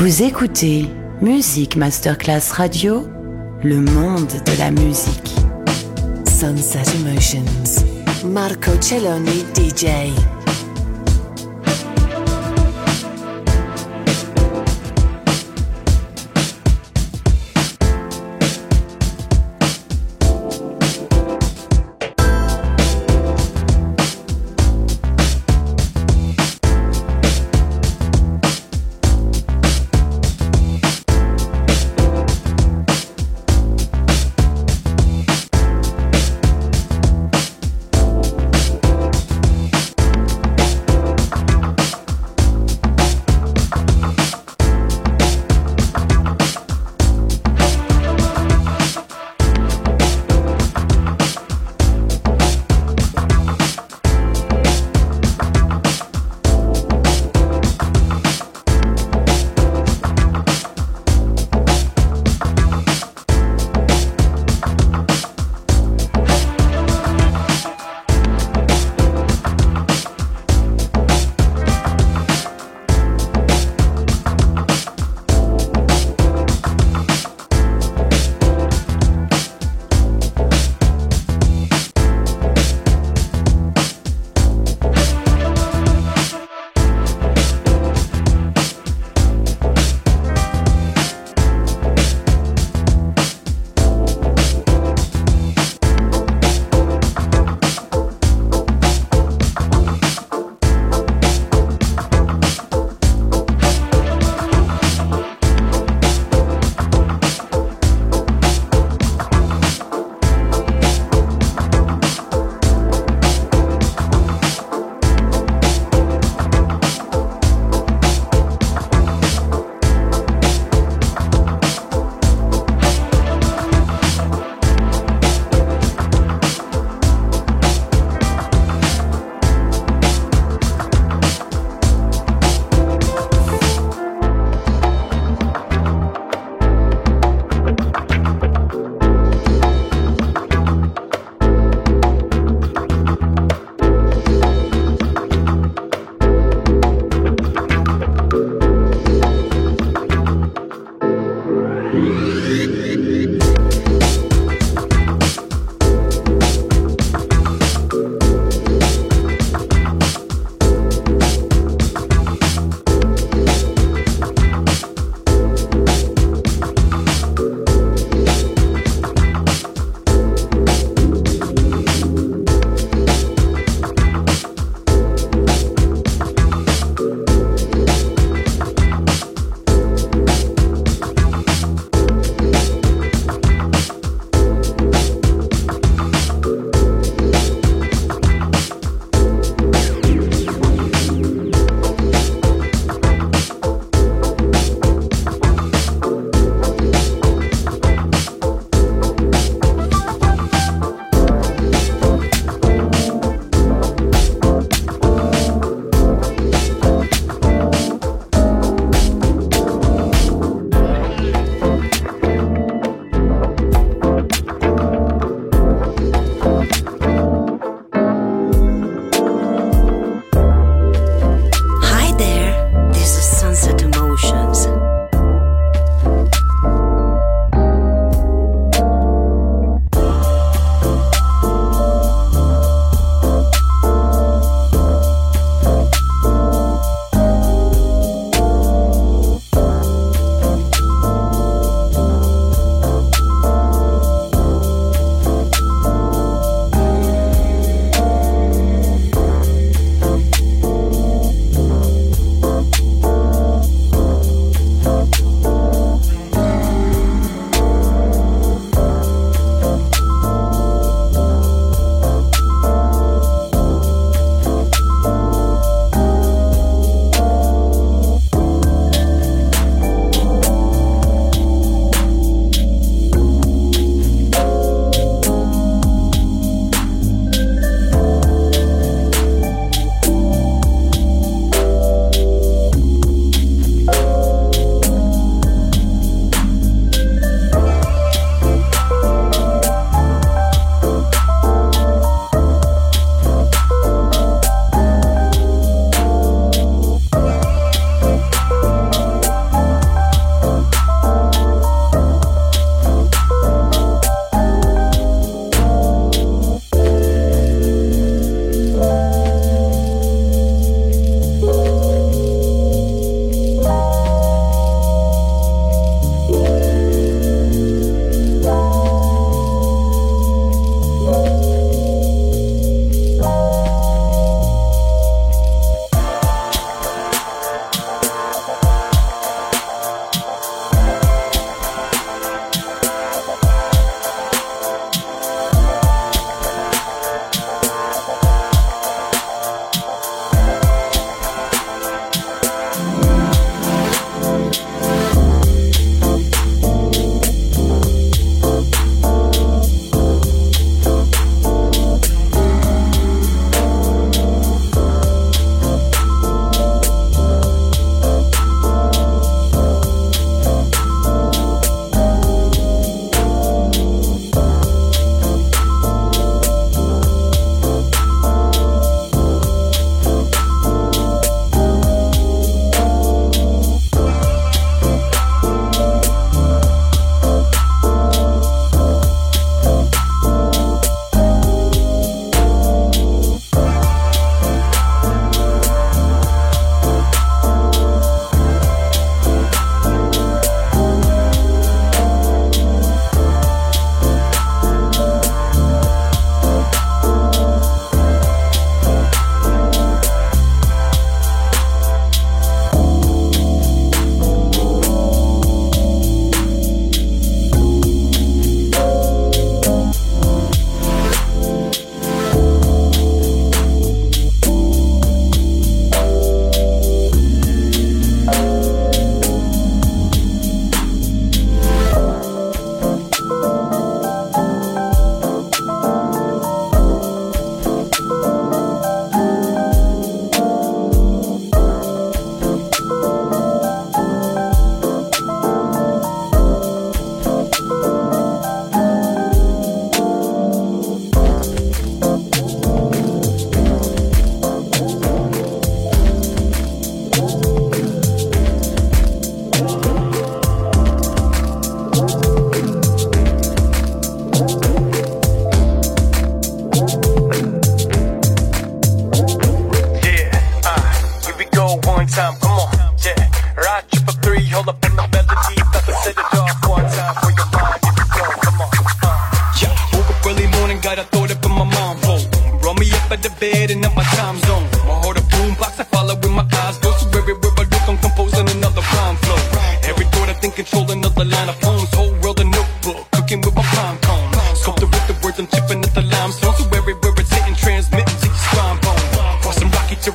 Vous écoutez Musique Masterclass Radio, le monde de la musique. Sunset Emotions, Marco Celloni DJ.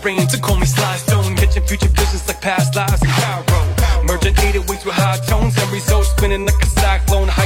brain to call me Sly Stone. Catching future visions like past lives in Cairo. Merging 808s with high tones and results spinning like a cyclone. High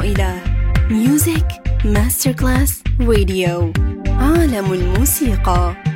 إلى ميوزك ماستر كلاس راديو عالم الموسيقى.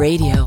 Radio,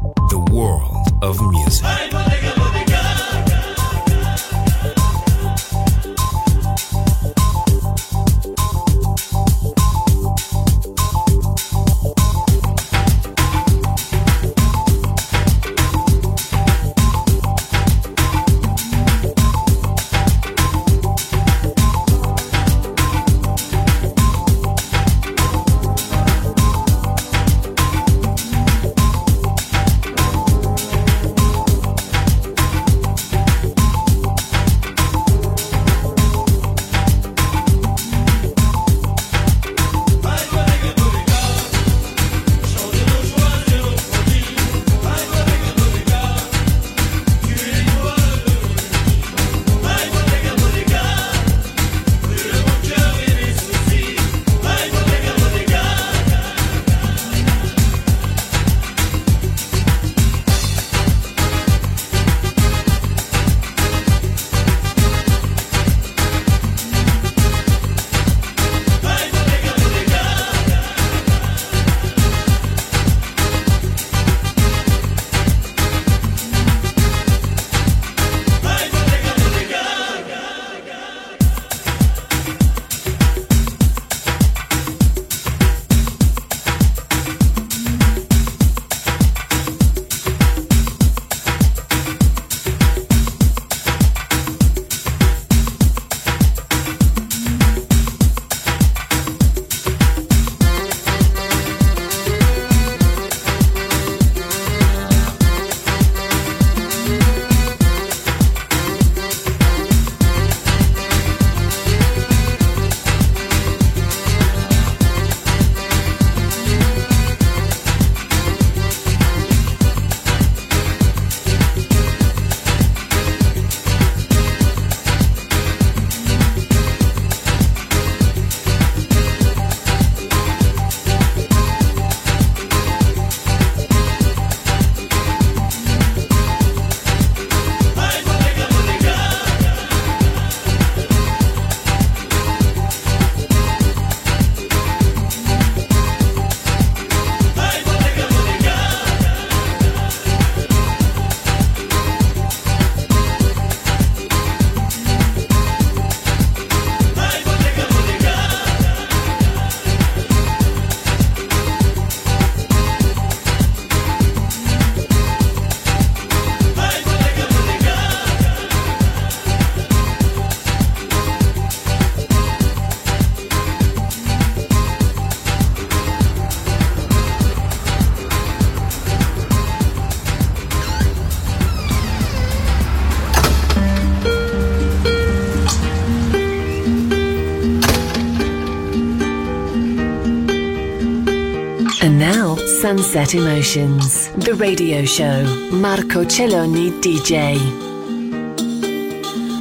Sunset Emotions, the radio show. Marco Celloni DJ.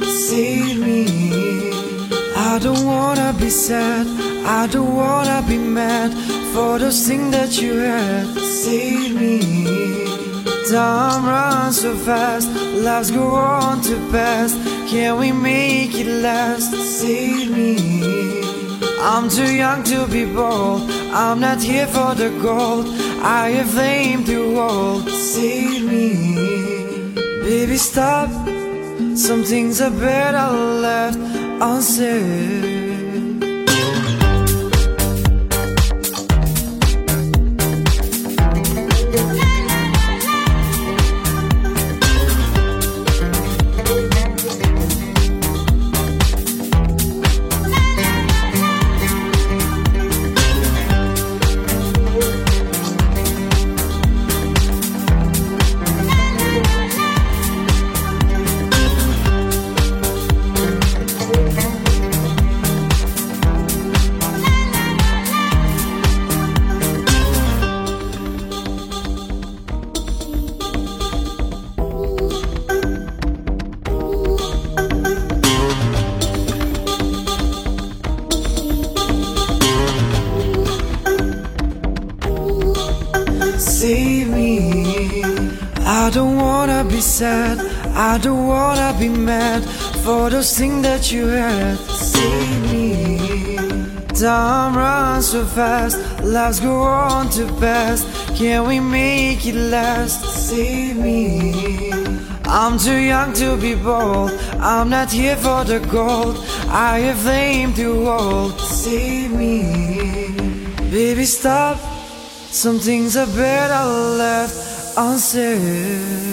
See me. I don't wanna be sad. I don't wanna be mad for those things that you had. See me. Time runs so fast. Lives go on to pass. Can we make it last? See me. I'm too young to be bold. I'm not here for the gold. I have aimed to hold. Save me. Baby, stop. Some things are better left unsaid. I don't wanna be mad for those things that you had. Save me. Time runs so fast. Lives go on too fast. Can we make it last? Save me. I'm too young to be bold. I'm not here for the gold. I have aimed to hold. Save me. Baby, stop. Some things are better left unsaid.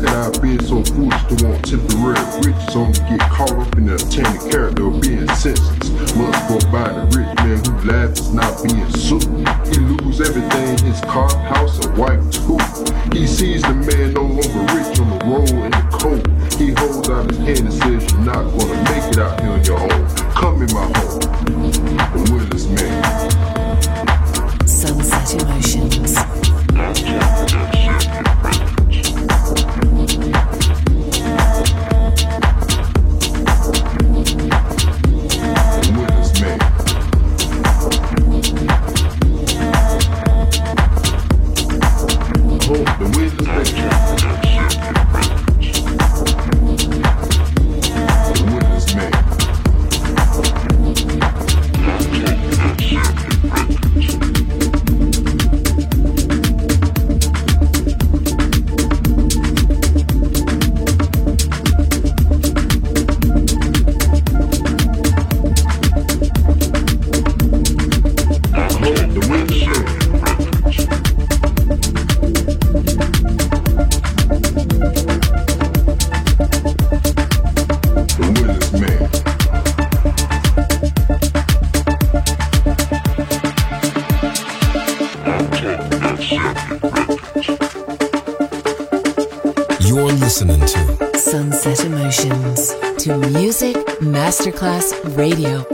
That I've been so foolish to want temporary riches? Only get caught up in the obtaining character of being senseless. Must go by the rich man who laughs is not being sued. He lose everything, his car, house, and wife too. He sees the man no longer rich on the road in the cold. He holds out his hand and says, You're not gonna make it out here on your own. Come in my home, the witness man. Sunset Emotions. Radio.